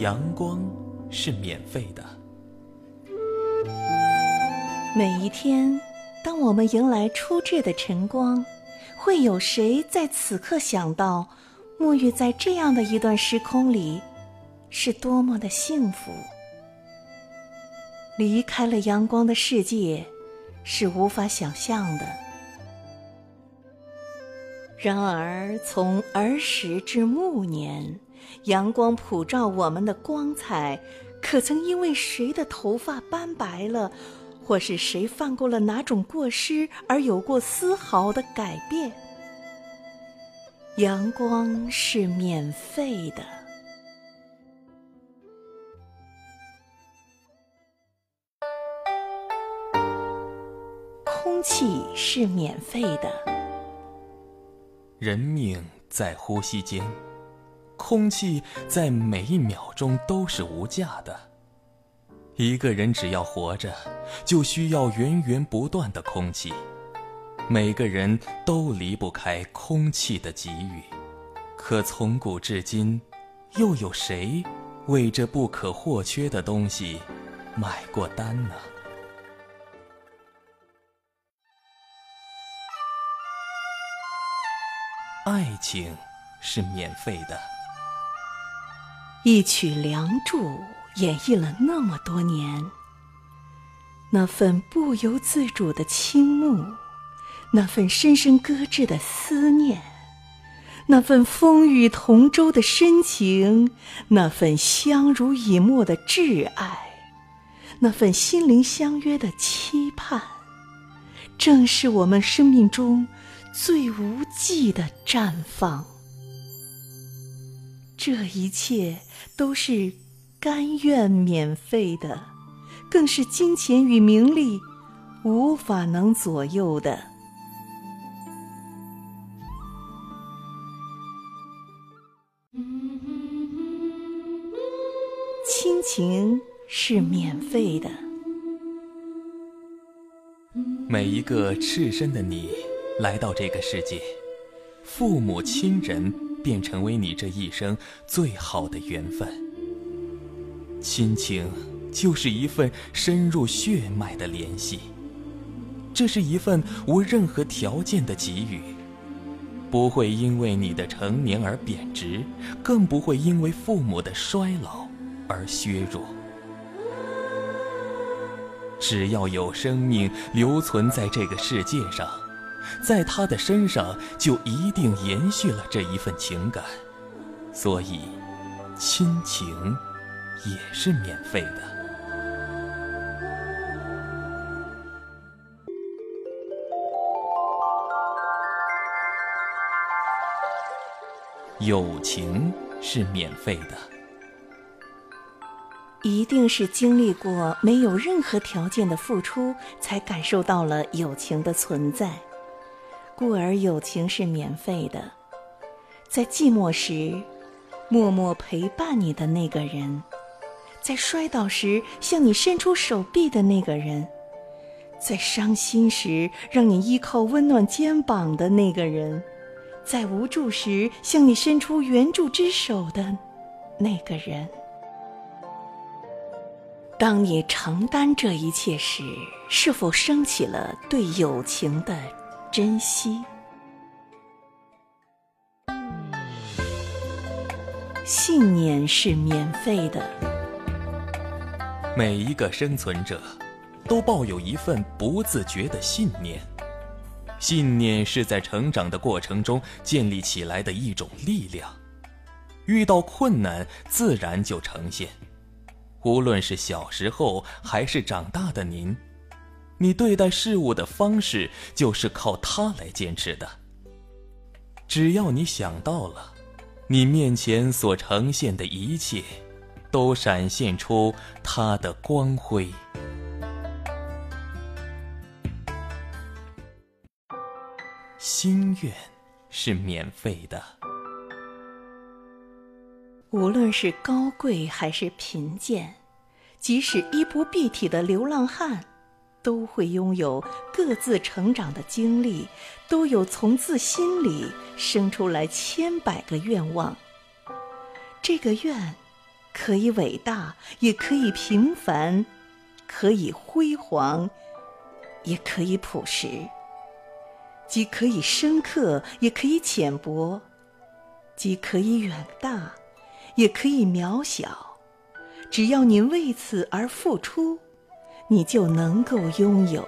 阳光是免费的。每一天，当我们迎来初至的晨光，会有谁在此刻想到，沐浴在这样的一段时空里，是多么的幸福？离开了阳光的世界，是无法想象的。然而，从儿时至暮年，阳光普照我们的光彩，可曾因为谁的头发斑白了，或是谁犯过了哪种过失而有过丝毫的改变？阳光是免费的，空气是免费的。人命在呼吸间，空气在每一秒钟都是无价的。一个人只要活着，就需要源源不断的空气。每个人都离不开空气的给予，可从古至今，又有谁为这不可或缺的东西买过单呢？爱情是免费的。一曲《梁祝》演绎了那么多年，那份不由自主的倾慕，那份深深搁置的思念，那份风雨同舟的深情，那份相濡以沫的挚爱，那份心灵相约的期盼，正是我们生命中。最无际的绽放，这一切都是甘愿免费的，更是金钱与名利无法能左右的。亲情是免费的，每一个赤身的你。来到这个世界，父母亲人便成为你这一生最好的缘分。亲情就是一份深入血脉的联系，这是一份无任何条件的给予，不会因为你的成年而贬值，更不会因为父母的衰老而削弱。只要有生命留存在这个世界上。在他的身上就一定延续了这一份情感，所以亲情也是免费的。友情是免费的，一定是经历过没有任何条件的付出，才感受到了友情的存在。故而，友情是免费的。在寂寞时，默默陪伴你的那个人；在摔倒时，向你伸出手臂的那个人；在伤心时，让你依靠温暖肩膀的那个人；在无助时，向你伸出援助之手的那个人。当你承担这一切时，是否升起了对友情的？珍惜，信念是免费的。每一个生存者都抱有一份不自觉的信念，信念是在成长的过程中建立起来的一种力量，遇到困难自然就呈现。无论是小时候还是长大的您。你对待事物的方式就是靠它来坚持的。只要你想到了，你面前所呈现的一切，都闪现出它的光辉。心愿是免费的。无论是高贵还是贫贱，即使衣不蔽体的流浪汉。都会拥有各自成长的经历，都有从自心里生出来千百个愿望。这个愿，可以伟大，也可以平凡；可以辉煌，也可以朴实；既可以深刻，也可以浅薄；既可以远大，也可以渺小。只要您为此而付出，你就能够拥有。